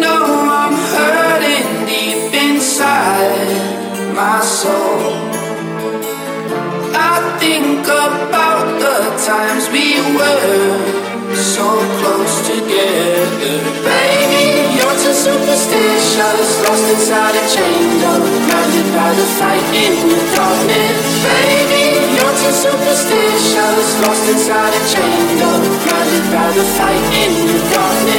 know I'm hurting deep inside my soul. I think about the times we were so close together. Baby, you're too superstitious, lost inside a chamber, blinded by the fight in the darkness. Baby, you're too superstitious, lost inside a chamber, blinded by the fight in darkness, darkness.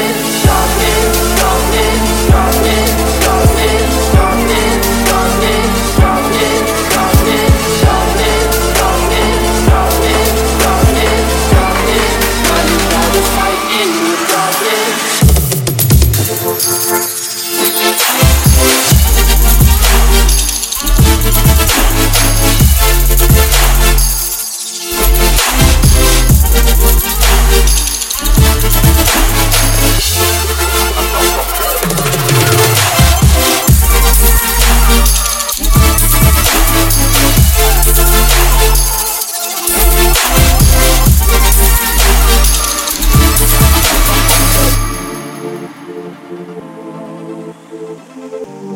Thank you.